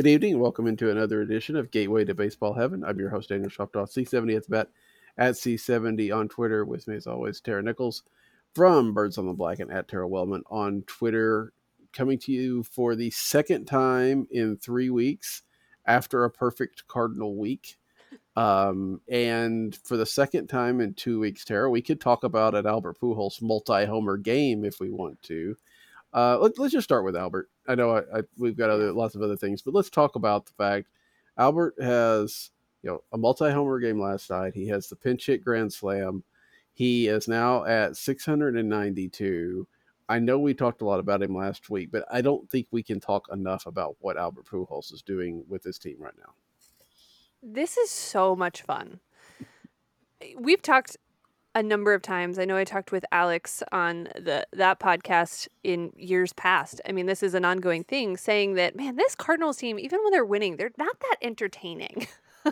Good evening and welcome into another edition of Gateway to Baseball Heaven. I'm your host, Daniel Shoptaw, C70 at the bat at C70 on Twitter. With me, as always, Tara Nichols from Birds on the Black and at Tara Wellman on Twitter. Coming to you for the second time in three weeks after a perfect Cardinal week. Um, and for the second time in two weeks, Tara, we could talk about an Albert Pujols multi-homer game if we want to. Uh, let, us just start with Albert. I know I, I, we've got other lots of other things, but let's talk about the fact Albert has you know a multi-homer game last night. He has the pinch hit grand slam. He is now at 692. I know we talked a lot about him last week, but I don't think we can talk enough about what Albert Pujols is doing with his team right now. This is so much fun. We've talked a number of times. I know I talked with Alex on the that podcast in years past. I mean, this is an ongoing thing saying that man, this Cardinals team, even when they're winning, they're not that entertaining.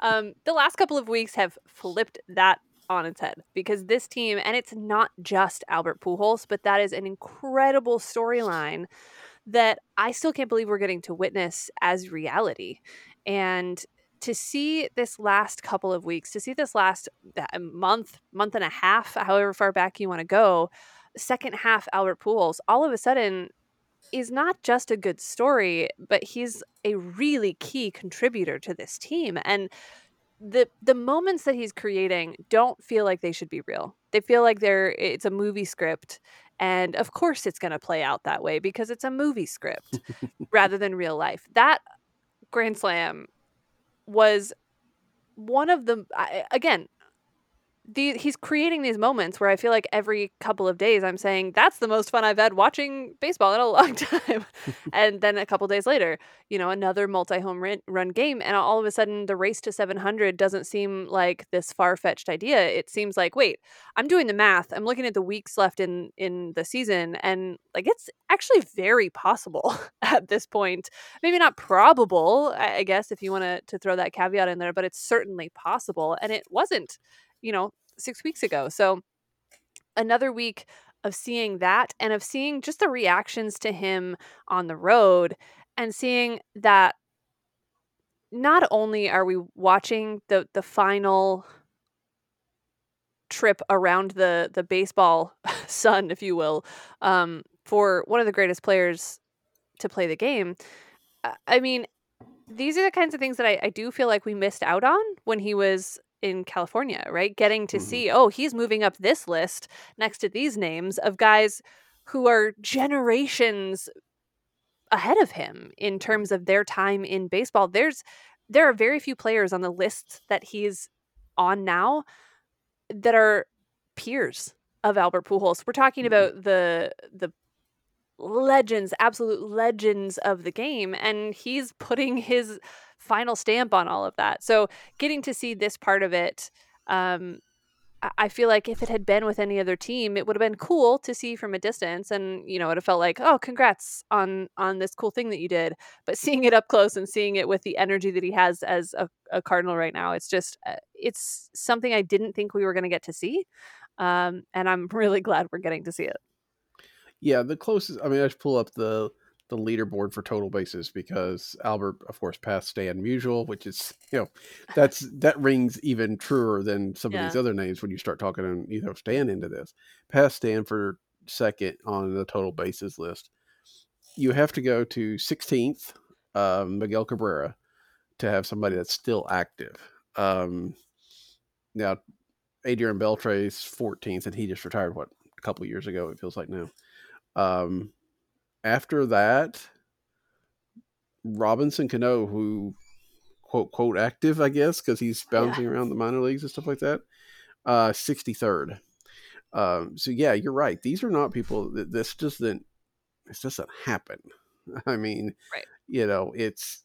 um, the last couple of weeks have flipped that on its head because this team, and it's not just Albert Pujols, but that is an incredible storyline that I still can't believe we're getting to witness as reality. And to see this last couple of weeks, to see this last uh, month, month and a half, however far back you want to go, second half Albert Pujols, all of a sudden is not just a good story, but he's a really key contributor to this team. And the the moments that he's creating don't feel like they should be real. They feel like they're it's a movie script and of course it's going to play out that way because it's a movie script rather than real life. That grand slam was one of the again the, he's creating these moments where I feel like every couple of days I'm saying that's the most fun I've had watching baseball in a long time, and then a couple days later, you know, another multi-home run game, and all of a sudden the race to 700 doesn't seem like this far-fetched idea. It seems like wait, I'm doing the math. I'm looking at the weeks left in in the season, and like it's actually very possible at this point. Maybe not probable, I guess, if you want to to throw that caveat in there, but it's certainly possible, and it wasn't you know, six weeks ago. So another week of seeing that and of seeing just the reactions to him on the road and seeing that not only are we watching the the final trip around the the baseball sun if you will um, for one of the greatest players to play the game i mean these are the kinds of things that I, I do feel like we missed out on when he was in California, right? Getting to mm-hmm. see, oh, he's moving up this list next to these names of guys who are generations ahead of him in terms of their time in baseball. There's there are very few players on the list that he's on now that are peers of Albert Pujols. We're talking mm-hmm. about the the legends, absolute legends of the game and he's putting his final stamp on all of that. So getting to see this part of it, um, I feel like if it had been with any other team, it would have been cool to see from a distance, and you know, it felt like, oh, congrats on on this cool thing that you did. But seeing it up close and seeing it with the energy that he has as a, a cardinal right now, it's just uh, it's something I didn't think we were going to get to see, um, and I'm really glad we're getting to see it. Yeah, the closest. I mean, I just pull up the the leaderboard for total bases because Albert, of course, passed Stan Musial, which is you know that's that rings even truer than some yeah. of these other names when you start talking and you know Stan into this. Passed Stan for second on the total bases list. You have to go to 16th, um, Miguel Cabrera, to have somebody that's still active. Um, now, Adrian Beltre's 14th, and he just retired what a couple years ago. It feels like now. Um, after that, Robinson Cano, who quote quote active, I guess, because he's bouncing yeah. around the minor leagues and stuff like that. Uh, 63rd. Um, so yeah, you're right. These are not people that this doesn't this doesn't happen. I mean, right. you know, it's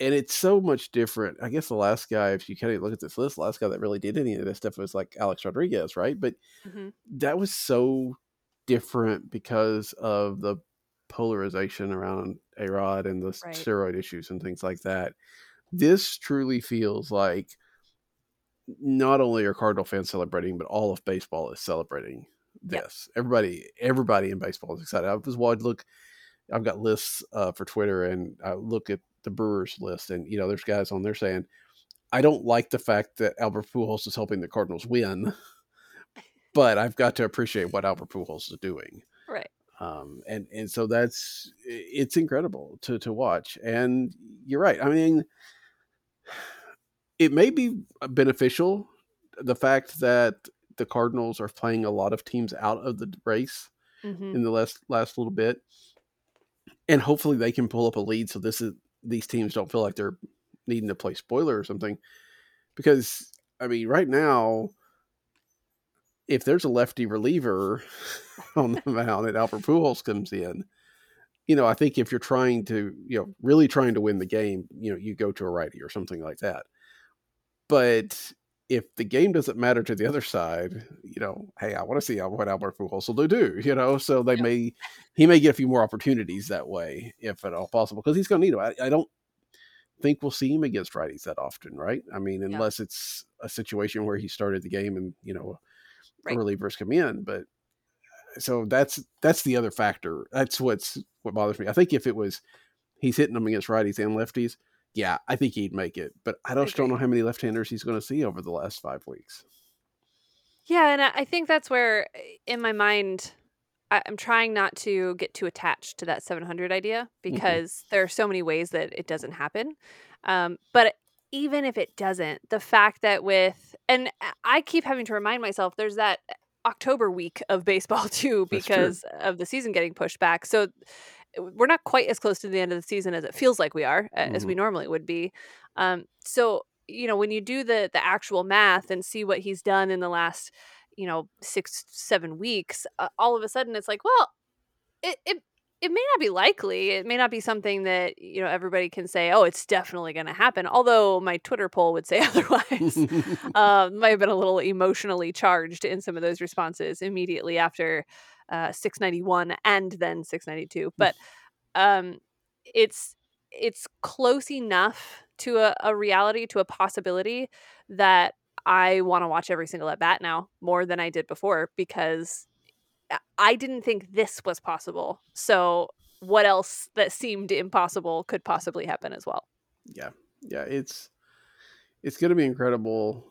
and it's so much different. I guess the last guy, if you kind of look at this list, the last guy that really did any of this stuff was like Alex Rodriguez, right? But mm-hmm. that was so different because of the polarization around A Rod and the right. steroid issues and things like that. This truly feels like not only are Cardinal fans celebrating, but all of baseball is celebrating this. Yep. Everybody, everybody in baseball is excited. I was watching look I've got lists uh, for Twitter, and I look at the Brewers list, and you know, there's guys on there saying, "I don't like the fact that Albert Pujols is helping the Cardinals win, but I've got to appreciate what Albert Pujols is doing." Um, and and so that's it's incredible to to watch. And you're right. I mean, it may be beneficial the fact that the Cardinals are playing a lot of teams out of the race hmm in the last last little bit, and hopefully they can pull up a lead. So this is these teams don't feel like they're needing to play spoiler or something, because I mean, right now, if there's a lefty reliever on the mound and Albert Pujols comes in, you know, I think if you're trying to, you know, really trying to win the game, you know, you go to a righty or something like that. But if the game doesn't matter to the other side, you know, hey, I want to see what Albert Pujols will do, you know, so they Yeah. may, he may get a few more opportunities that way, if at all possible, because he's going to need them. I, I don't think we'll see him against righties that often, right? I mean, Yeah. unless it's a situation where he started the game and, you know, Right. relievers come in, but so that's that's the other factor. That's what's what bothers me. I think if it was he's hitting them against righties and lefties, yeah, I think he'd make it. But I just don't know how many left-handers he's going to see over the last five weeks. Yeah, and I think that's where, eh, in my mind, I'm trying not to get too attached to that 700 idea because there are so many ways that it doesn't happen. Um, but even if it doesn't, the fact that with and I- keep having to remind myself there's that October week of baseball too because of the season getting pushed back. So eh, we're not quite as close to the end of the season as it feels like we are, a- as we normally would be. Um, so you know when you do the the actual math and see what he's done in the last you know six seven weeks uh, all of a sudden it's like well it, it it may not be likely it may not be something that you know everybody can say oh it's definitely going to happen although my twitter poll would say otherwise. Uh, might have been a little emotionally charged in some of those responses immediately after uh, 691 and then 692 but um, it's it's close enough to a, a reality to a possibility that i want to watch every single at bat now more than i did before because I- didn't think this was possible so what else that seemed impossible could possibly happen as well yeah, yeah, it's it's going to be incredible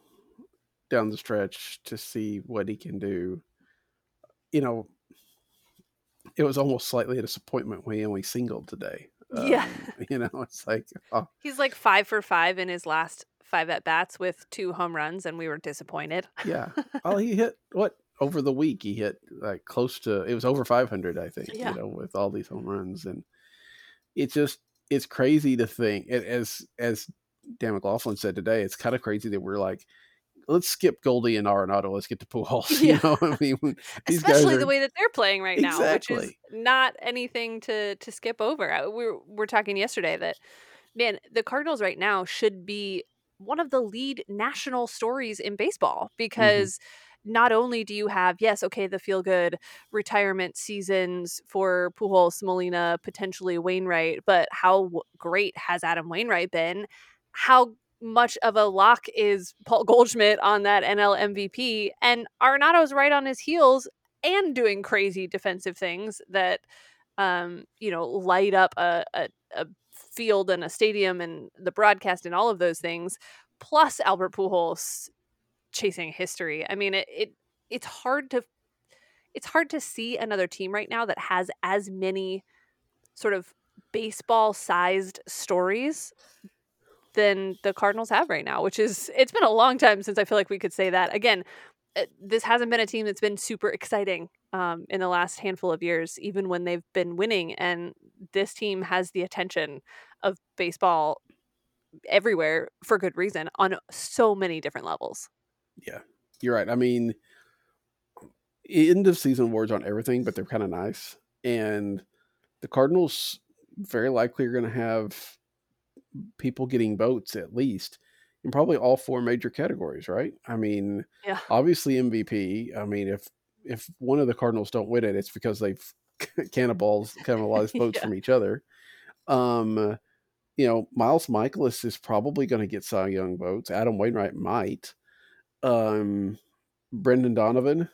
down the stretch to see what he can do. You know, it was almost slightly a disappointment when he only singled today. Yeah. Um, you know, it's like, oh, he's like five for five in his last five at bats with two home runs and we were disappointed yeah. Oh, he hit what over the week? He hit like close to it was over 500, I think. Yeah. You know, with all these home runs, and it's just it's crazy to think. As as Dan McLaughlin said today, it's kind of crazy that we're like, let's skip Goldie and Arenado. Let's get to Pujols. Yeah. You know, I mean, when these guys especially are- the way that they're playing right now, which is not anything to to skip over. We were, we were talking yesterday that man, the Cardinals right now should be one of the lead national stories in baseball mm-hmm. because not only do you have yes, okay, the feel good retirement seasons for Pujols, Molina, potentially Wainwright, but how great has Adam Wainwright been? How much of a lock is Paul Goldschmidt on that NL MVP? And Arenado's right on his heels and doing crazy defensive things that um, you know, light up a, a, a field and a stadium and the broadcast and all of those things, plus Albert Pujols chasing history. I mean, it, it it's hard to it's hard to see another team right now that has as many sort of baseball sized stories than the Cardinals have right now, which is it's been a long time since I feel like we could say that. Again, uh, this hasn't been a team that's been super exciting um, in the last handful of years, even when they've been winning. And this team has the attention of baseball everywhere for good reason on so many different levels. Yeah, you're right. I mean, end of season awards on everything, but they're kind of nice. And the Cardinals very likely are going to have people getting votes at least in probably all four major categories, right? I mean, Yeah. obviously MVP. I mean, if if one of the Cardinals don't win it, it's because they've cannonballs cannibalized votes Yeah. from each other. Um, you know, Miles Mikolas is probably going to get Cy Young votes. Adam Wainwright might. Um, Brendan Donovan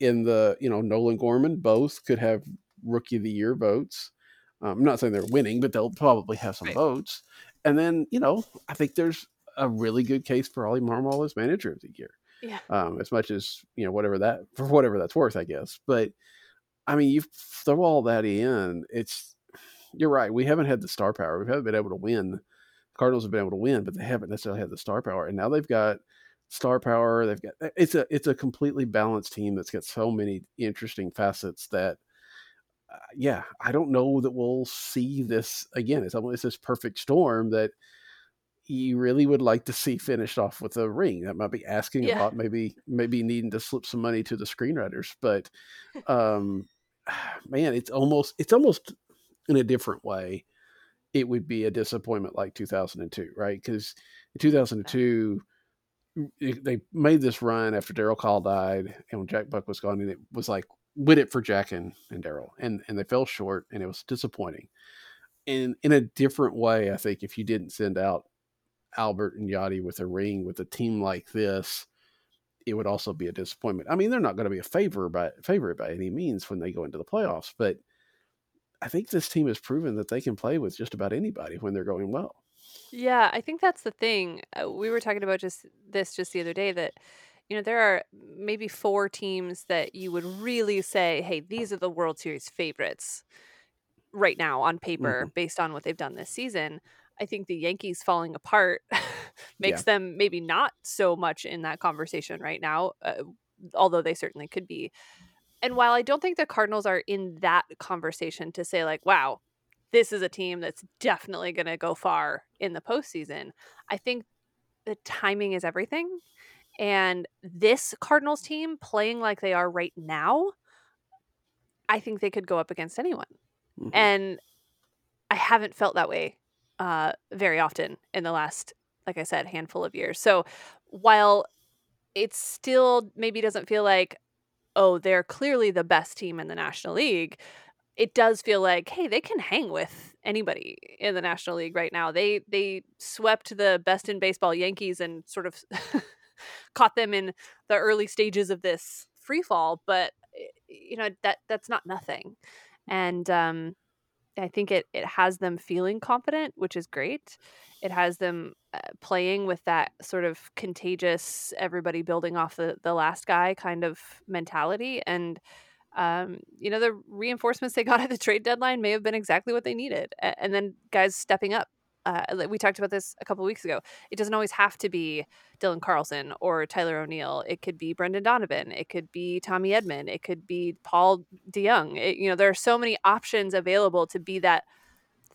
in the you know Nolan Gorman both could have Rookie of the Year votes. Um, I'm not saying they're winning, but they'll probably have some Right. votes. And then, you know, I think there's a really good case for Ollie Marmol as manager of the year. Yeah. Um, as much as, you know, whatever that, for whatever that's worth, I guess. But I mean, you throw all that in, it's, you're right. We haven't had the star power. We haven't been able to win. Cardinals have been able to win, but they haven't necessarily had the star power. And now they've got star power. They've got it's a it's a completely balanced team that's got so many interesting facets that uh, yeah, I don't know that we'll see this again. It's almost this perfect storm that you really would like to see finished off with a ring. That might be asking Yeah. a lot, maybe maybe needing to slip some money to the screenwriters, but um man, it's almost it's almost in a different way. It would be a disappointment like 2002, right? Because in 2002 it- they made this run after Darryl Kile died and when Jack Buck was gone, and it was like win it for Jack and, and Darryl, and and they fell short, and it was disappointing. And in a different way, I think if you didn't send out Albert and Yadi with a ring with a team like this, it would also be a disappointment. I mean, they're not going to be a favor by favorite by any means when they go into the playoffs, but I think this team has proven that they can play with just about anybody when they're going well. Yeah, I think that's the thing. Uh, we were talking about just this just the other day that you know there are maybe four teams that you would really say, "Hey, these are the World Series favorites." Right now on paper based on what they've done this season. I think the Yankees falling apart makes them maybe not so much in that conversation right now, uh, although they certainly could be. And while I don't think the Cardinals are in that conversation to say like, "Wow, this is a team that's definitely going to go far in the postseason. I think the timing is everything. And this Cardinals team playing like they are right now, I think they could go up against anyone. Mhm. And I haven't felt that way uh, very often in the last, like I said, handful of years. So while it still maybe doesn't feel like, oh, they're clearly the best team in the National League, it does feel like, hey, they can hang with anybody in the National League right now. They they swept the best in baseball Yankees and sort of caught them in the early stages of this free fall, but eh, you know that that's not nothing. And um I think it it has them feeling confident, which is great. It has them uh, playing with that sort of contagious everybody building off the the last guy kind of mentality and um, you know, the reinforcements they got at the trade deadline may have been exactly what they needed. And then guys stepping up. Uh, we talked about this a couple weeks ago. It doesn't always have to be Dylan Carlson or Tyler O'Neill. It could be Brendan Donovan. It could be Tommy Edman. It could be Paul DeJong. It, you know, there are so many options available to be that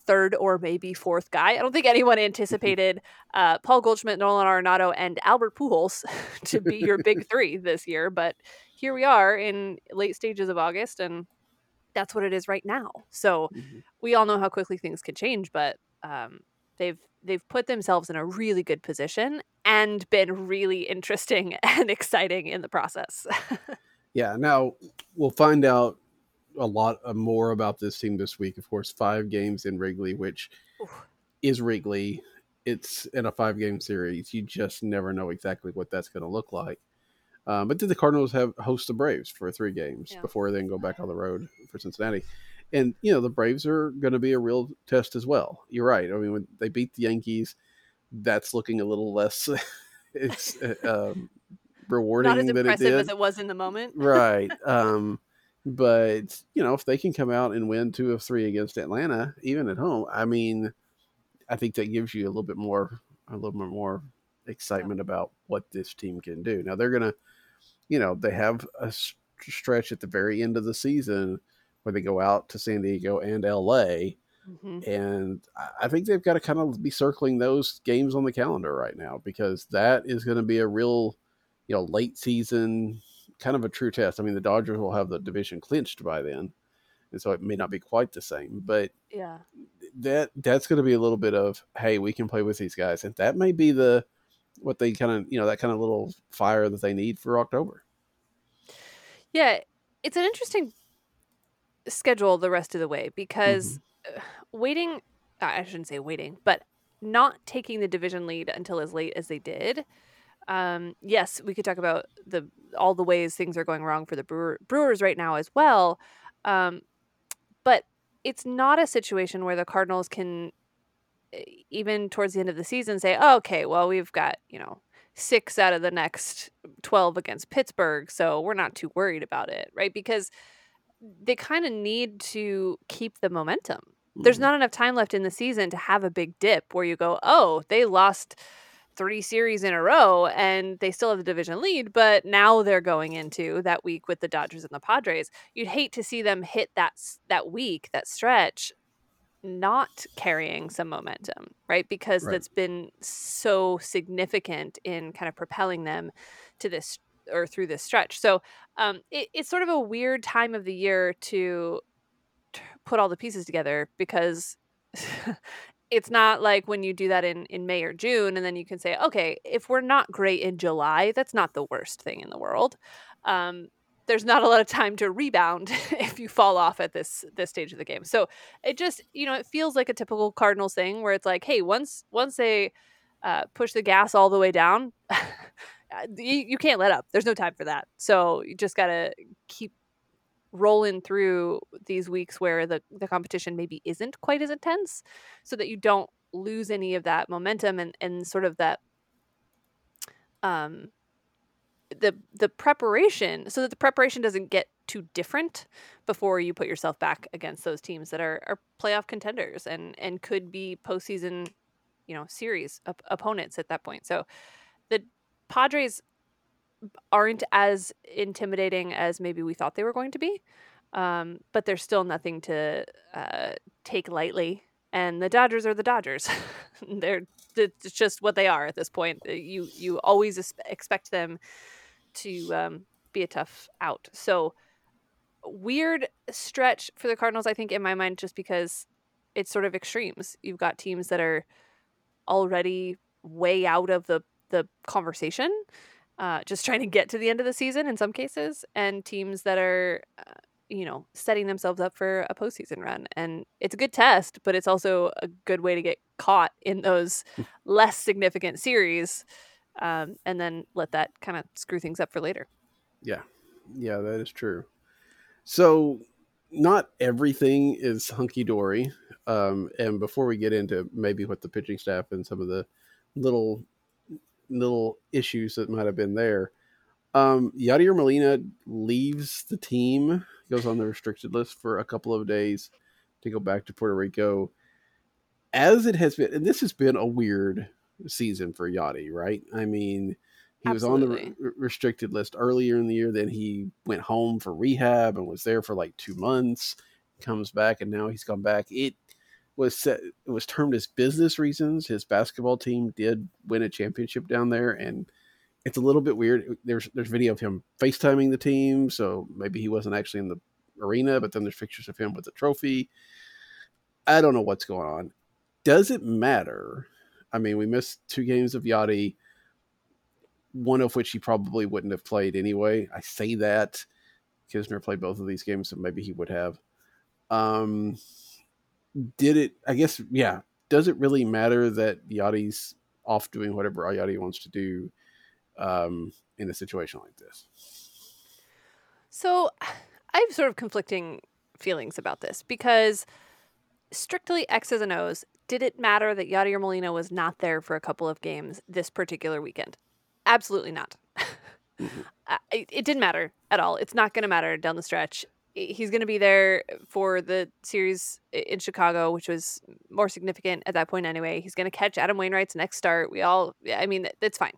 third or maybe fourth guy. I don't think anyone anticipated uh, Paul Goldschmidt, Nolan Arenado, and Albert Pujols to be your big three this year, but here we are in late stages of August, and that's what it is right now. So Mhm. we all know how quickly things can change, but um, they've they've put themselves in a really good position and been really interesting and exciting in the process. Yeah. Now we'll find out a lot uh, more about this team this week. Of course, five games in Wrigley, which Oof. is Wrigley. It's in a five game series. You just never know exactly what that's going to look like. Um, but did the Cardinals have host the Braves for three games Yeah. before they then go back on the road for Cincinnati? And you know the Braves are going to be a real test as well. You're right. I mean, when they beat the Yankees, that's looking a little less it's uh, um, rewarding Not as it impressive did as it was in the moment. right. Um, but you know, if they can come out and win two of three against Atlanta, even at home, I mean, I think that gives you a little bit more, a little bit more excitement about what this team can do. Now they're gonna, you know, they have a stretch at the very end of the season where they go out to San Diego and LA, Mhm. and I- I think they've got to kind of be circling those games on the calendar right now because that is going to be a real, you know, late season kind of a true test. I mean, the Dodgers will have the division clinched by then, and so it may not be quite the same, but Yeah. that that's going to be a little bit of hey, we can play with these guys, and that may be the what they kind of you know that kind of little fire that they need for October. Yeah, it's an interesting schedule the rest of the way because uh, waiting, I shouldn't say waiting, but not taking the division lead until as late as they did. Um, yes, we could talk about the all the ways things are going wrong for the Brewer, Brewers right now as well. Um, but it's not a situation where the Cardinals can even towards the end of the season say, oh, okay, well, we've got, you know, six out of the next 12 against Pittsburgh, so we're not too worried about it, right? Because they kind of need to keep the momentum. Mm-hmm. There's not enough time left in the season to have a big dip where you go, oh, they lost three series in a row and they still have the division lead, but now they're going into that week with the Dodgers and the Padres. You'd hate to see them hit that that week, that stretch not carrying some momentum, right? Because right. that's been so significant in kind of propelling them to this or through this stretch. So um, it, it's sort of a weird time of the year to, to put all the pieces together because it's not like when you do that in, in May or June and then you can say, okay, if we're not great in July, that's not the worst thing in the world. Um, there's not a lot of time to rebound if you fall off at this this stage of the game. So it just you know it feels like a typical Cardinals thing where it's like, hey, once once they uh, push the gas all the way down, you, you can't let up. There's no time for that. So you just gotta keep rolling through these weeks where the the competition maybe isn't quite as intense, so that you don't lose any of that momentum and and sort of that um the the preparation so that the preparation doesn't get too different before you put yourself back against those teams that are, are playoff contenders and and could be postseason, you know, series op- opponents at that point. So the Padres aren't as intimidating as maybe we thought they were going to be, um, but there's still nothing to uh, take lightly. And the Dodgers are the Dodgers; they're it's just what they are at this point. You you always expect them to um, be a tough out. So weird stretch for the Cardinals, I think, in my mind, just because it's sort of extremes. You've got teams that are already way out of the the conversation, uh, just trying to get to the end of the season in some cases, and teams that are, uh, you know, setting themselves up for a postseason run. And it's a good test, but it's also a good way to get caught in those hmm. less significant series um, and then let that kind of screw things up for later. Yeah, yeah, that is true. So, not everything is hunky dory. Um, and before we get into maybe what the pitching staff and some of the little little issues that might have been there, um, Yadier Molina leaves the team, goes on the restricted list for a couple of days to go back to Puerto Rico. As it has been, and this has been a weird season for Yadi, right? I mean, he Absolutely. was on the re- restricted list earlier in the year. Then he went home for rehab and was there for like two months. Comes back and now he's come back. It was set, was termed as business reasons. His basketball team did win a championship down there, and it's a little bit weird. There's there's video of him FaceTiming the team, so maybe he wasn't actually in the arena, but then there's pictures of him with the trophy. I don't know what's going on. Does it matter I mean, we missed two games of Yadi, one of which he probably wouldn't have played anyway. I say that Knizner played both of these games, so maybe he would have. Um, did it? I guess, yeah. Does it really matter that Yadi's off doing whatever Yadi wants to do um, in a situation like this? So, I have sort of conflicting feelings about this because strictly X's and O's, did it matter that Yadier Molina was not there for a couple of games this particular weekend? Absolutely not. mm-hmm. it, it didn't matter at all. It's not going to matter down the stretch. He's going to be there for the series in Chicago, which was more significant at that point anyway. He's going to catch Adam Wainwright's next start. We all, I mean, that's fine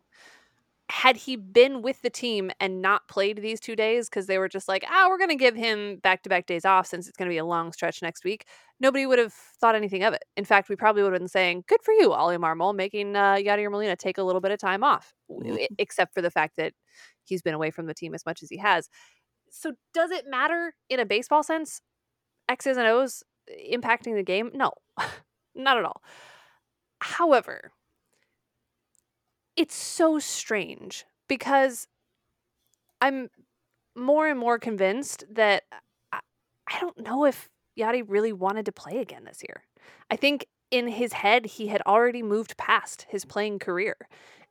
had he been with the team and not played these two days because they were just like, ah, we're going to give him back to back days off since it's going to be a long stretch next week, nobody would have thought anything of it. In fact, we probably would have been saying, good for you, Ollie Marmol, making uh, Yadier Molina take a little bit of time off, mm-hmm. except for the fact that he's been away from the team as much as he has. So, does it matter in a baseball sense? X's and O's eh, impacting the game? No, not at all. However, it's so strange because I'm more and more convinced that I, I don't know if Yadi really wanted to play again this year. I think in his head, he had already moved past his playing career.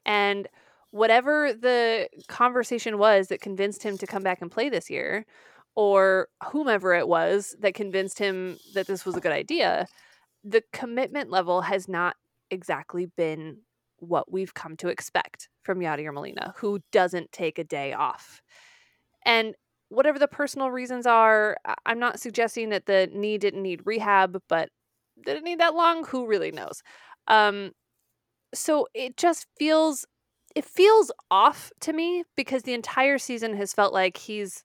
And whatever the conversation was that convinced him to come back and play this year or whomever it was that convinced him that this was a good idea, the commitment level has not exactly been what we've come to expect from Yadier Molina, who doesn't take a day off. And whatever the personal reasons are, I'm not suggesting that the knee didn't need rehab, but did it need that long? Who really knows? Um, so it just feels it feels off to me because the entire season has felt like he's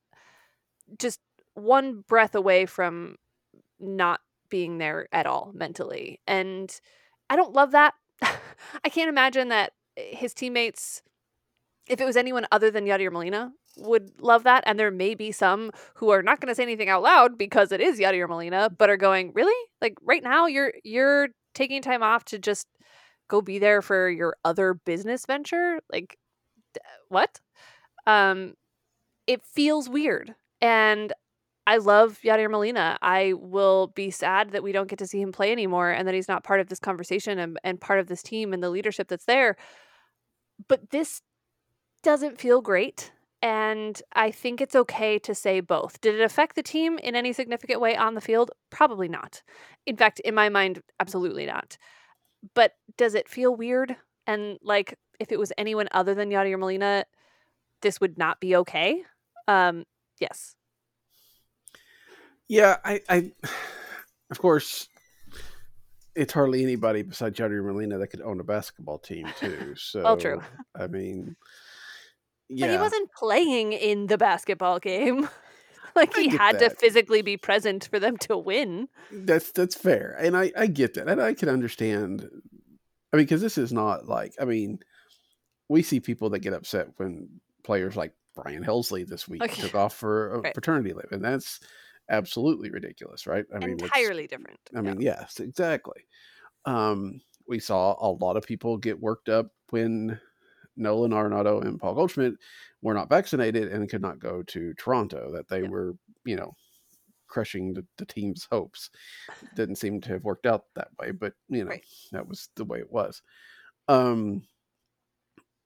just one breath away from not being there at all mentally. And I don't love that. I can't imagine that his teammates, if it was anyone other than Yadier Molina, would love that. And there may be some who are not going to say anything out loud because it is Yadier Molina, but are going, really? Like right now, you're you're taking time off to just go be there for your other business venture? Like, what? Um, it feels weird. And I love Yadier Molina. I will be sad that we don't get to see him play anymore and that he's not part of this conversation and, and part of this team and the leadership that's there. But this doesn't feel great. And I think it's okay to say both. Did it affect the team in any significant way on the field? Probably not. In fact, in my mind, absolutely not. But does it feel weird? And like, if it was anyone other than Yadier Molina, this would not be okay? Um, yes. Yeah, I, I, of course, it's hardly anybody besides Yadier Molina that could own a basketball team too. So, well, true. I mean, yeah, but he wasn't playing in the basketball game. like he had that. to physically be present for them to win. That's that's fair, and I I get that, and I can understand. I mean, because this is not like I mean, we see people that get upset when players like Ryan Helsley this week okay. took off for a right. paternity leave, and that's absolutely ridiculous, right? I mean, entirely different. I mean, yes, exactly. Um, we saw a lot of people get worked up when Nolan Arenado and Paul Goldschmidt were not vaccinated and could not go to Toronto. That they yeah. were, you know, crushing the, the, team's hopes. Didn't seem to have worked out that way, but you know, right. that was the way it was. Um,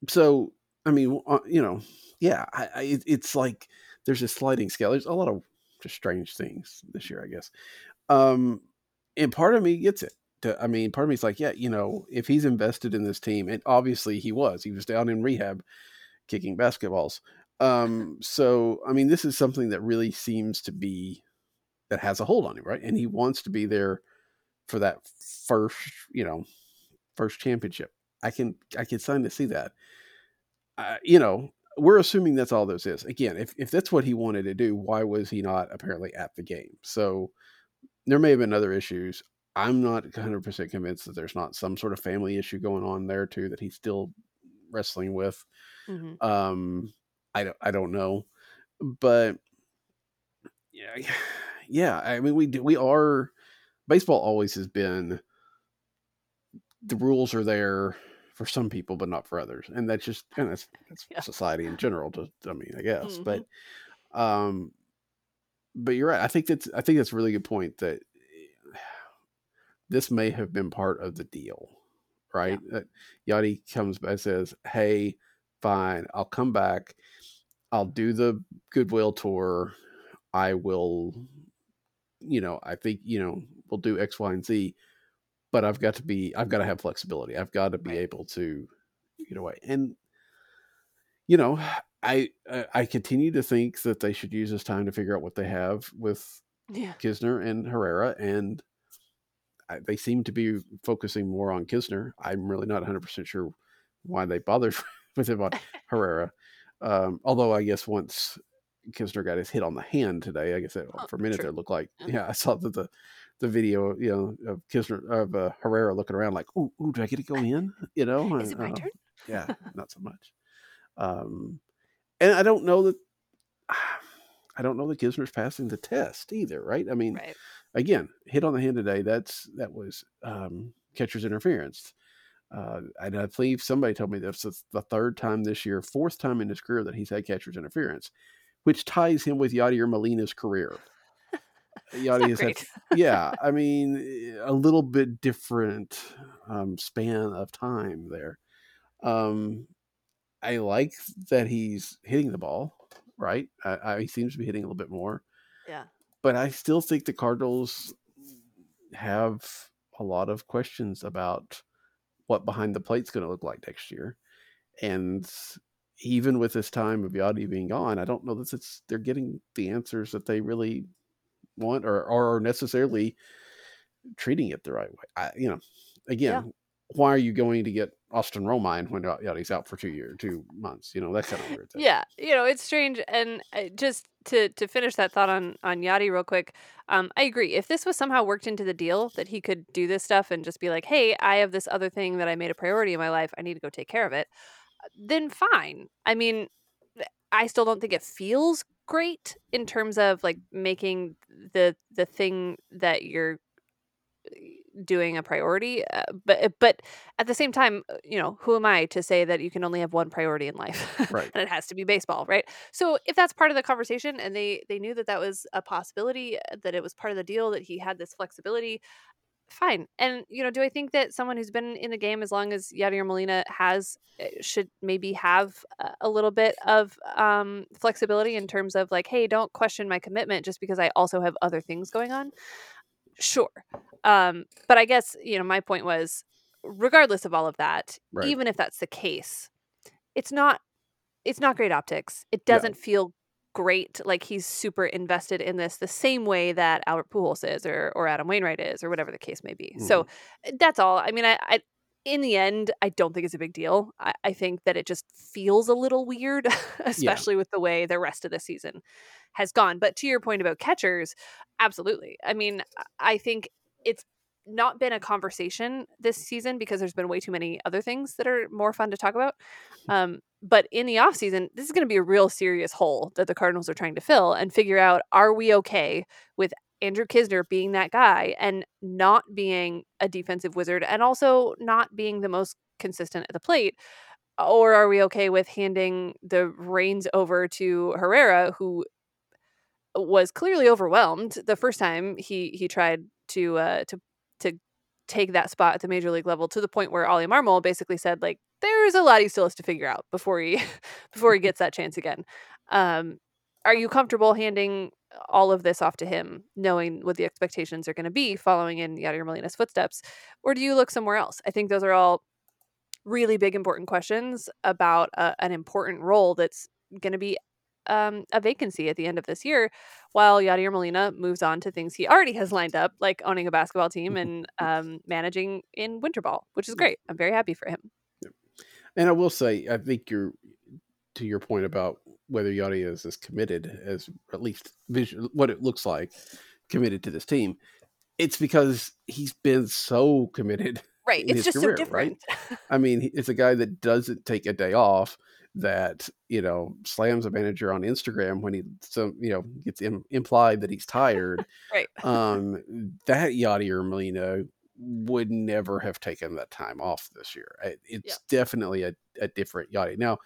so I mean, uh, you know, yeah, I, I, it's like there's a sliding scale. There's a lot of just strange things this year, I guess. Um, and part of me gets it. To, I mean, part of me is like, yeah, you know, if he's invested in this team, and obviously he was, he was down in rehab kicking basketballs. Um, so I mean, this is something that really seems to be that has a hold on him, right? And he wants to be there for that first, you know, first championship. I can I can sign to see that. Uh, you know, we're assuming that's all this is. Again, if if that's what he wanted to do, why was he not apparently at the game? So there may have been other issues. I'm not 100% convinced that there's not some sort of family issue going on there too that he's still wrestling with. Mm-hmm. Um, I don't, I don't know, but yeah, yeah. I mean, we do, we are baseball always has been the rules are there for some people, but not for others, and that's just and that's, that's yeah. society in general. Just I mean, I guess, mm-hmm. but um, but you're right. I think that's I think that's a really good point that this may have been part of the deal, right? Yeah. Yadi comes by says, "Hey, fine, I'll come back. I'll do the goodwill tour. I will, you know, I think you know we'll do X, Y, and Z." But I've got to be, I've got to have flexibility. I've got to be right. able to get away. And you know, I uh, I continue to think that they should use this time to figure out what they have with yeah. Knizner and Herrera, and I, they seem to be focusing more on Knizner. I'm really not 100 percent sure why they bothered with him Herrera. Um, although I guess once Knizner got his hit on the hand today, I guess that, oh, for a minute true. it looked like yeah. yeah. I saw that the the video you know of Knizner of uh, Herrera looking around like, ooh, ooh, do I get to go in? You know, is it my uh, turn? yeah, not so much. Um, and I don't know that I don't know that Knizner's passing the test either, right? I mean, right. again, hit on the hand today. That's that was um, catcher's interference. Uh, and I believe somebody told me this is the third time this year, fourth time in his career that he's had catcher's interference, which ties him with Yadier Molina's career. Yadi has had, yeah, I mean, a little bit different um, span of time there. Um, I like that he's hitting the ball, right? I, I, he seems to be hitting a little bit more. Yeah. But I still think the Cardinals have a lot of questions about what behind the plate's going to look like next year. And even with this time of Yadi being gone, I don't know that it's they're getting the answers that they really want or or necessarily treating it the right way. I, you know, again, yeah. why are you going to get Austin Romine when Yadi's out for two years, two months? You know, that kind of weird thing. Yeah, you know, it's strange. And uh, just to to finish that thought on on Yadi real quick, um, I agree. If this was somehow worked into the deal that he could do this stuff and just be like, "Hey, I have this other thing that I made a priority in my life. I need to go take care of it," then fine. I mean, I still don't think it feels great in terms of like making the the thing that you're doing a priority uh, but but at the same time uh, you know who am i to say that you can only have one priority in life right and it has to be baseball right so if that's part of the conversation and they they knew that that was a possibility uh, that it was part of the deal that he had this flexibility fine. And you know, do I think that someone who's been in the game as long as Yadier Molina has should maybe have a little bit of um, flexibility in terms of like, hey, don't question my commitment just because I also have other things going on. Sure, um, but I guess you know my point was, regardless of all of that, right. even if that's the case, it's not it's not great optics. It doesn't yeah. feel great like he's super invested in this the same way that Albert Pujols is or or Adam Wainwright is or whatever the case may be. Mm-hmm. So eh, that's all. I mean, I, I in the end, I don't think it's a big deal. I, I think that it just feels a little weird, especially yeah. with the way the rest of the season has gone. But to your point about catchers, absolutely. I mean, I think it's not been a conversation this season because there's been way too many other things that are more fun to talk about. Um, but in the offseason, this is going to be a real serious hole that the Cardinals are trying to fill and figure out are we okay with Andrew Knizner being that guy and not being a defensive wizard and also not being the most consistent at the plate? Or are we okay with handing the reins over to Herrera, who was clearly overwhelmed the first time he he tried to uh, to to take that spot at the major league level to the point where Ollie Marmol basically said like there's a lot he still has to figure out before he before he gets that chance again. Um, are you comfortable handing all of this off to him, knowing what the expectations are going to be following in Yadier Molina's footsteps, or do you look somewhere else? I think those are all really big important questions about a, an important role that's going to be um, a vacancy at the end of this year, while Yadier Molina moves on to things he already has lined up, like owning a basketball team and um, managing in winter ball, which is great. I'm very happy for him. And I will say, I think you're to your point about whether Yadi is as committed as at least vision, what it looks like committed to this team. It's because he's been so committed. Right. It's just career, so different. Right? I mean, it's a guy that doesn't take a day off that you know slams a manager on Instagram when he so you know gets Im- implied that he's tired. right. Um, that Yadier Molina would never have taken that time off this year. It's yeah. definitely a, a different Yadi. Now,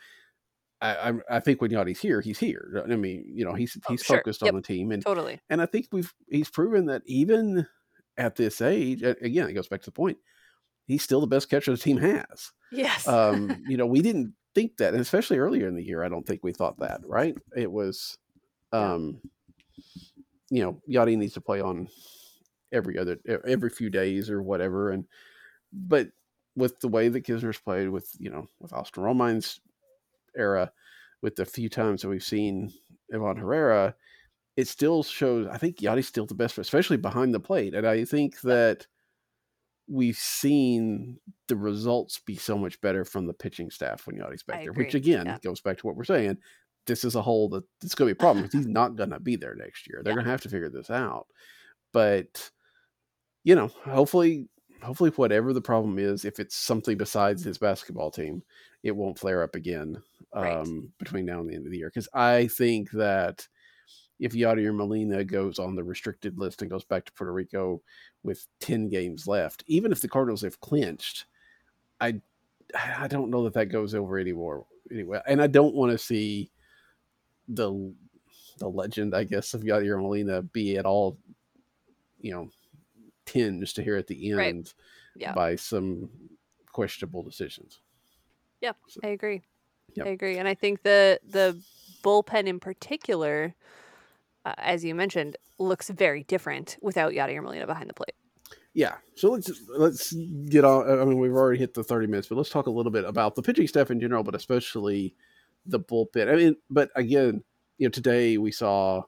I, I think when Yadi's here, he's here. I mean, you know, he's oh, he's sure. focused yep. on the team, and totally. And I think we've he's proven that even at this age, again, it goes back to the point. He's still the best catcher the team has. Yes. um, you know, we didn't think that, and especially earlier in the year, I don't think we thought that. Right? It was, um, you know, Yadi needs to play on every other every few days or whatever. And but with the way that Knizner's played, with you know, with Austin Romine's era, with the few times that we've seen Ivan Herrera, it still shows. I think Yadi's still the best, especially behind the plate. And I think that we've seen the results be so much better from the pitching staff when Yadi's back I there, agree. which again yeah. goes back to what we're saying. This is a hole that it's going to be a problem. Because he's not going to be there next year. They're yeah. going to have to figure this out. But you know, hopefully, hopefully, whatever the problem is, if it's something besides his basketball team, it won't flare up again um, right. between now and the end of the year. Because I think that if Yadier Molina goes on the restricted list and goes back to Puerto Rico with 10 games left, even if the Cardinals have clinched, I I don't know that that goes over anymore anyway. And I don't want to see the the legend, I guess, of Yadier Molina be at all, you know, tinged to here at the end right. yeah. by some questionable decisions. Yeah, so, I agree. Yep. I agree, and I think the the bullpen in particular uh, as you mentioned, looks very different without Yadier Molina behind the plate. Yeah, so let's let's get on. I mean, we've already hit the thirty minutes, but let's talk a little bit about the pitching staff in general, but especially the bullpen. I mean, but again, you know, today we saw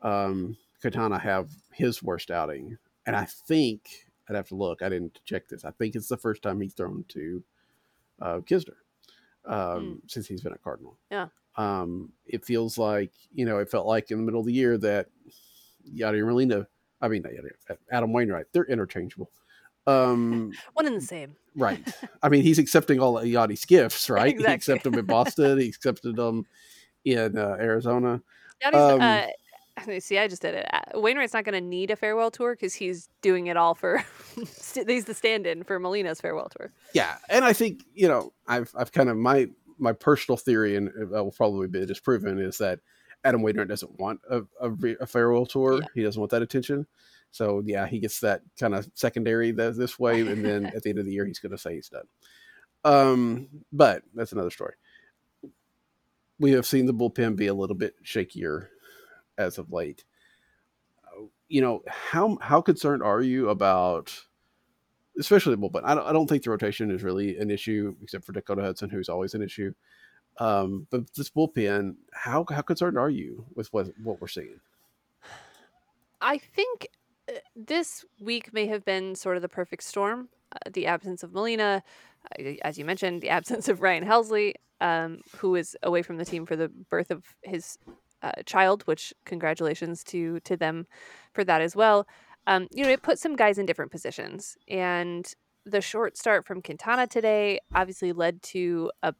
um, Quintana have his worst outing, and I think I'd have to look. I didn't check this. I think it's the first time he's thrown to uh, Knizner um, mm. since he's been a Cardinal. Yeah. Um, it feels like you know, it felt like in the middle of the year that Yadier Molina, I mean, Yadier, Adam Wainwright, they're interchangeable. Um, One and the same. right. I mean, he's accepting all of Yadi's gifts, right? Exactly. He accepted them in Boston. he accepted them in uh, Arizona. Yadi's, um, uh, See, I just did it. Uh, Wainwright's not going to need a farewell tour because he's doing it all for. he's the stand-in for Molina's farewell tour. Yeah, and I think you know I've I've kind of my my personal theory, and that will probably be disproven, is that Adam Wainwright doesn't want a, a, a farewell tour. Yeah. He doesn't want that attention. So yeah, he gets that kind of secondary that, this way, and then at the end of the year, he's going to say he's done. Um, but that's another story. We have seen the bullpen be a little bit shakier as of late. You know how how concerned are you about, especially bullpen? I don't I don't think the rotation is really an issue, except for Dakota Hudson, who's always an issue. Um, but this bullpen, how how concerned are you with what what we're seeing? I think uh, this week may have been sort of the perfect storm. Uh, the absence of Molina, uh, as you mentioned, the absence of Ryan Helsley, um, who is away from the team for the birth of his uh, child, which congratulations to to them for that as well. Um, you know, it put some guys in different positions, and the short start from Quintana today obviously led to a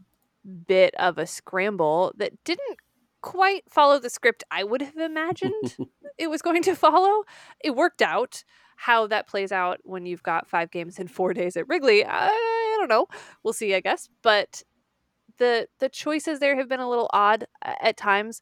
bit of a scramble that didn't quite follow the script I would have imagined it was going to follow. It worked out. How that plays out when you've got five games in four days at Wrigley, I, I don't know. We'll see, I guess. But the the choices there have been a little odd at times.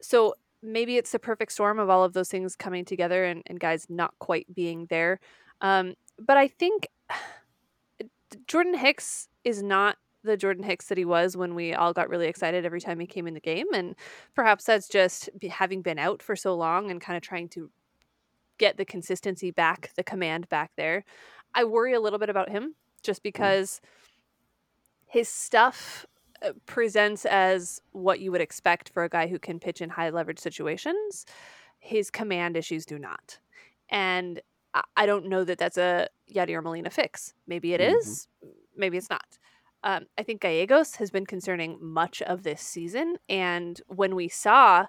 So maybe it's the perfect storm of all of those things coming together and, and guys not quite being there. Um, but I think Jordan Hicks is not the Jordan Hicks that he was when we all got really excited every time he came in the game. And perhaps that's just having been out for so long and kind of trying to get the consistency back, the command back there. I worry a little bit about him just mm. because his stuff presents as what you would expect for a guy who can pitch in high leverage situations. His command issues do not. And I don't know that that's a Yadier Molina fix. Maybe it mm-hmm. is. maybe it's not. Um, I think Gallegos has been concerning much of this season. And when we saw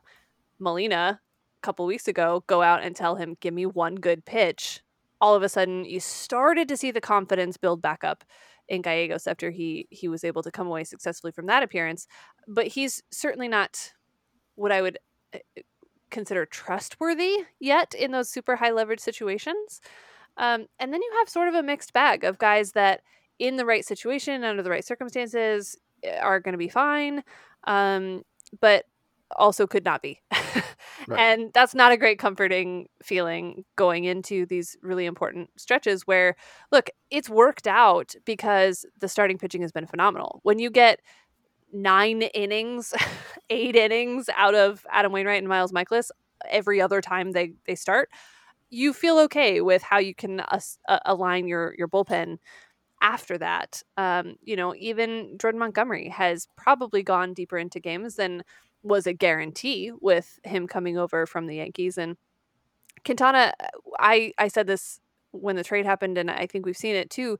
Molina a couple weeks ago go out and tell him, give me one good pitch, all of a sudden you started to see the confidence build back up in Gallegos after he he was able to come away successfully from that appearance. But he's certainly not what I would eh, eh, consider trustworthy yet in those super high leverage situations. Um, and then you have sort of a mixed bag of guys that, in the right situation, under the right circumstances, eh, are going to be fine, um, but also could not be. Right. And that's not a great comforting feeling going into these really important stretches where, look, it's worked out because the starting pitching has been phenomenal. When you get nine innings, eight innings out of Adam Wainwright and Miles Mikolas every other time they, they start, you feel okay with how you can uh, align your, your bullpen after that. Um, you know, even Jordan Montgomery has probably gone deeper into games than – was a guarantee with him coming over from the Yankees. And Quintana, I I said this when the trade happened, and I think we've seen it too.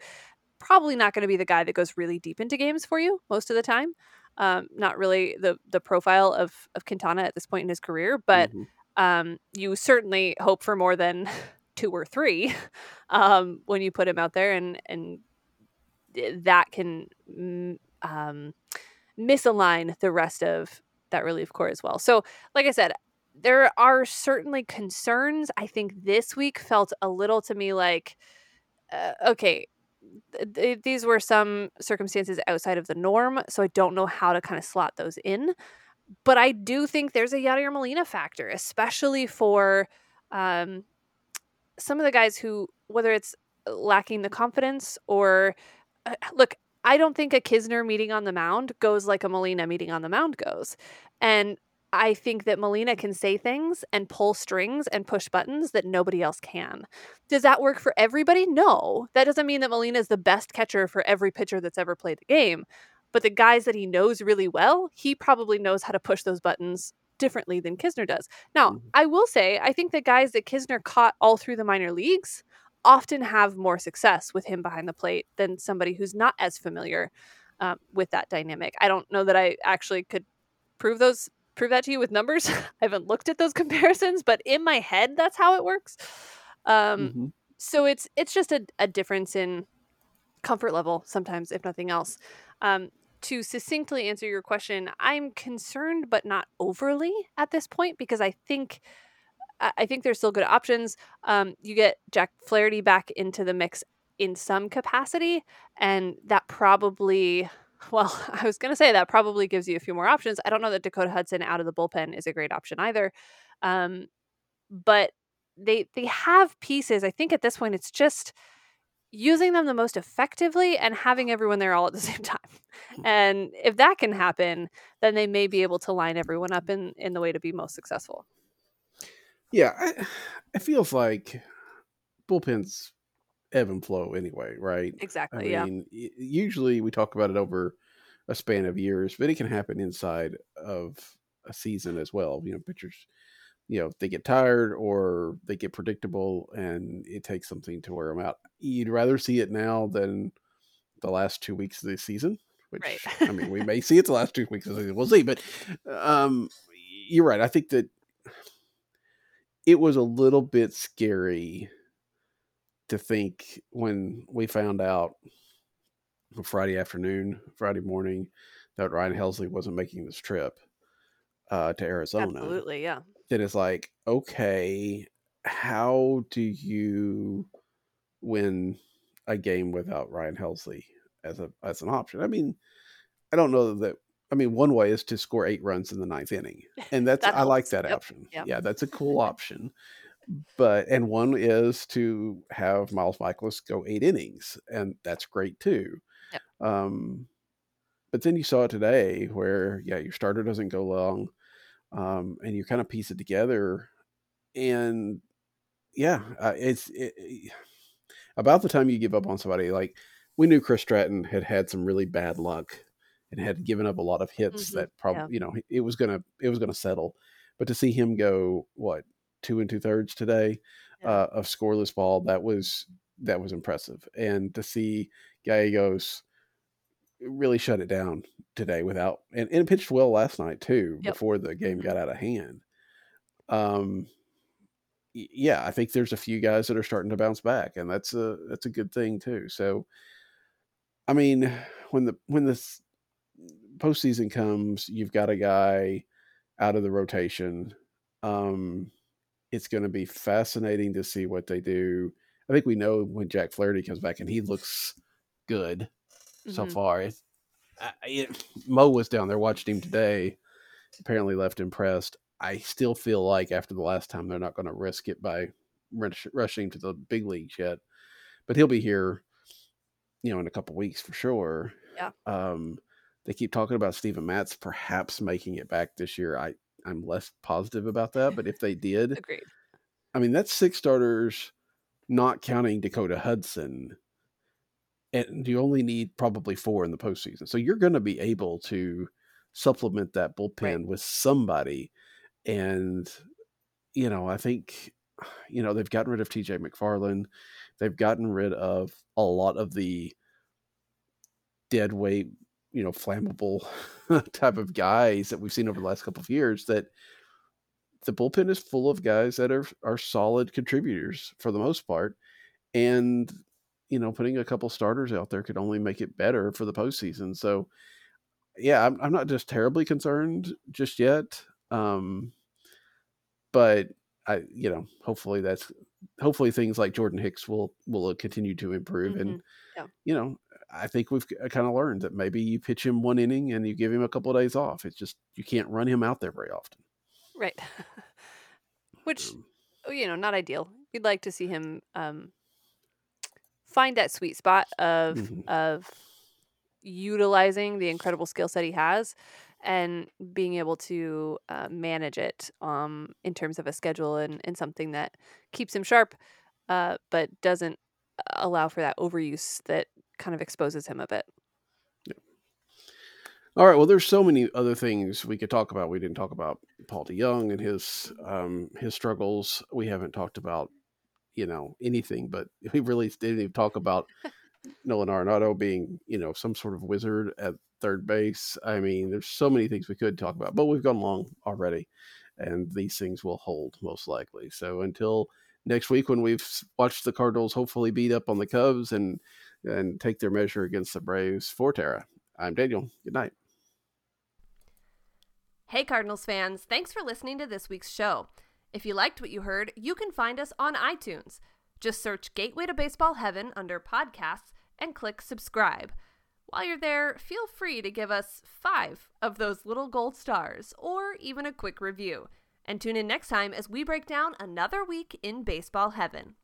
Probably not going to be the guy that goes really deep into games for you most of the time. Um, not really the the profile of of Quintana at this point in his career, but mm-hmm. um, you certainly hope for more than two or three um, when you put him out there, and and that can um, misalign the rest of that relief corps as well. So, like I said, there are certainly concerns. I think this week felt a little to me like, uh, okay, th- these were some circumstances outside of the norm, so I don't know how to kind of slot those in. But I do think there's a Yadier Molina factor, especially for um, some of the guys who, whether it's lacking the confidence or uh, look, I don't think a Knizner meeting on the mound goes like a Molina meeting on the mound goes. And I think that Molina can say things and pull strings and push buttons that nobody else can. Does that work for everybody? No. That doesn't mean that Molina is the best catcher for every pitcher that's ever played the game. But the guys that he knows really well, he probably knows how to push those buttons differently than Knizner does. Now, Mhm. I will say, I think the guys that Knizner caught all through the minor leagues often have more success with him behind the plate than somebody who's not as familiar um, with that dynamic. I don't know that I actually could prove those prove that to you with numbers. I haven't looked at those comparisons, but in my head, that's how it works. Um, Mhm. so it's it's just a, a difference in comfort level sometimes, if nothing else. Um, to succinctly answer your question, I'm concerned but not overly at this point because I think I think there's still good options. Um, you get Jack Flaherty back into the mix in some capacity, and that probably well, I was going to say that probably gives you a few more options. I don't know that Dakota Hudson out of the bullpen is a great option either, um, but they they have pieces. I think at this point it's just using them the most effectively and having everyone there all at the same time. And if that can happen, then they may be able to line everyone up in in the way to be most successful. Yeah, I, it feels like bullpens ebb and flow anyway, right? Exactly. yeah. mean, y- usually we talk about it over a span of years, but it can happen inside of a season as well. You know, pitchers, you know, they get tired or they get predictable, and it takes something to wear them out. You'd rather see it now than the last two weeks of the season, which Right. I mean, we may see it the last two weeks of the season. We'll see, but um, you're right. I think that it was a little bit scary to think when we found out on Friday afternoon, Friday morning, that Ryan Helsley wasn't making this trip uh, to Arizona. Absolutely. Yeah. Then it's like, okay, how do you win a game without Ryan Helsley as a as an option? I mean, I don't know that. I mean, one way is to score eight runs in the ninth inning, and that's That I like that Yep. option. Yep. Yeah, that's a cool option. But and one is to have Miles Mikolas go eight innings, and that's great too. Yep. Um, but then you saw it today where yeah, your starter doesn't go long, um, and you kind of piece it together, and yeah, uh, it's it, it- about the time you give up on somebody. Like we knew Chris Stratton had had some really bad luck and had given up a lot of hits Mhm, that probably yeah. you know it was gonna it was gonna settle. But to see him go what two and two thirds today Yeah. uh, of scoreless ball that was that was impressive, and to see Gallegos really shut it down today without and, and pitched well last night too Yep. before the game Mhm. got out of hand. Um, yeah, I think there's a few guys that are starting to bounce back, and that's a that's a good thing too. So, I mean, when the when this postseason comes, you've got a guy out of the rotation. Um, it's going to be fascinating to see what they do. I think we know when Jack Flaherty comes back, and he looks good so Mhm. far. It's, I, it, Mo was down there watching him today. Apparently, left impressed. I still feel like after the last time, they're not going to risk it by rush, rushing to the big leagues yet. But he'll be here, you know, in a couple weeks for sure. Yeah. Um, they keep talking about Stephen Matz perhaps making it back this year. I I'm less positive about that, but if they did, Agreed. I mean, that's six starters, not counting Dakota Hudson. And you only need probably four in the postseason. So you're going to be able to supplement that bullpen Right. with somebody. And, you know, I think, you know, they've gotten rid of TJ McFarland. They've gotten rid of a lot of the dead weight, you know, flammable type of guys that we've seen over the last couple of years that the bullpen is full of guys that are are solid contributors for the most part, and you know, putting a couple starters out there could only make it better for the postseason. So, yeah, I'm I'm not just terribly concerned just yet, um, but I, you know, hopefully that's hopefully things like Jordan Hicks will will continue to improve, and Mhm. Yeah. you know, I think we've kind of learned that maybe you pitch him one inning and you give him a couple of days off. It's just you can't run him out there very often. Right. Which, Um, oh, you know, not ideal. We'd like to see him um, find that sweet spot of Mhm. of utilizing the incredible skill set he has and being able to uh, manage it um, in terms of a schedule and, and something that keeps him sharp, uh, but doesn't allow for that overuse that kind of exposes him a bit. All right. Well, there's so many other things we could talk about. We didn't talk about Paul DeJong and his um, his struggles. We haven't talked about you know anything, but we really didn't even talk about Nolan Arenado being you know some sort of wizard at third base. I mean, there's so many things we could talk about, but we've gone long already, and these things will hold most likely. So until next week, when we've watched the Cardinals hopefully beat up on the Cubs and and take their measure against the Braves for Tara. I'm Daniel. Good night. Hey, Cardinals fans. Thanks for listening to this week's show. If you liked what you heard, you can find us on iTunes. Just search Gateway to Baseball Heaven under podcasts and click subscribe. While you're there, feel free to give us five of those little gold stars or even a quick review. And tune in next time as we break down another week in baseball heaven.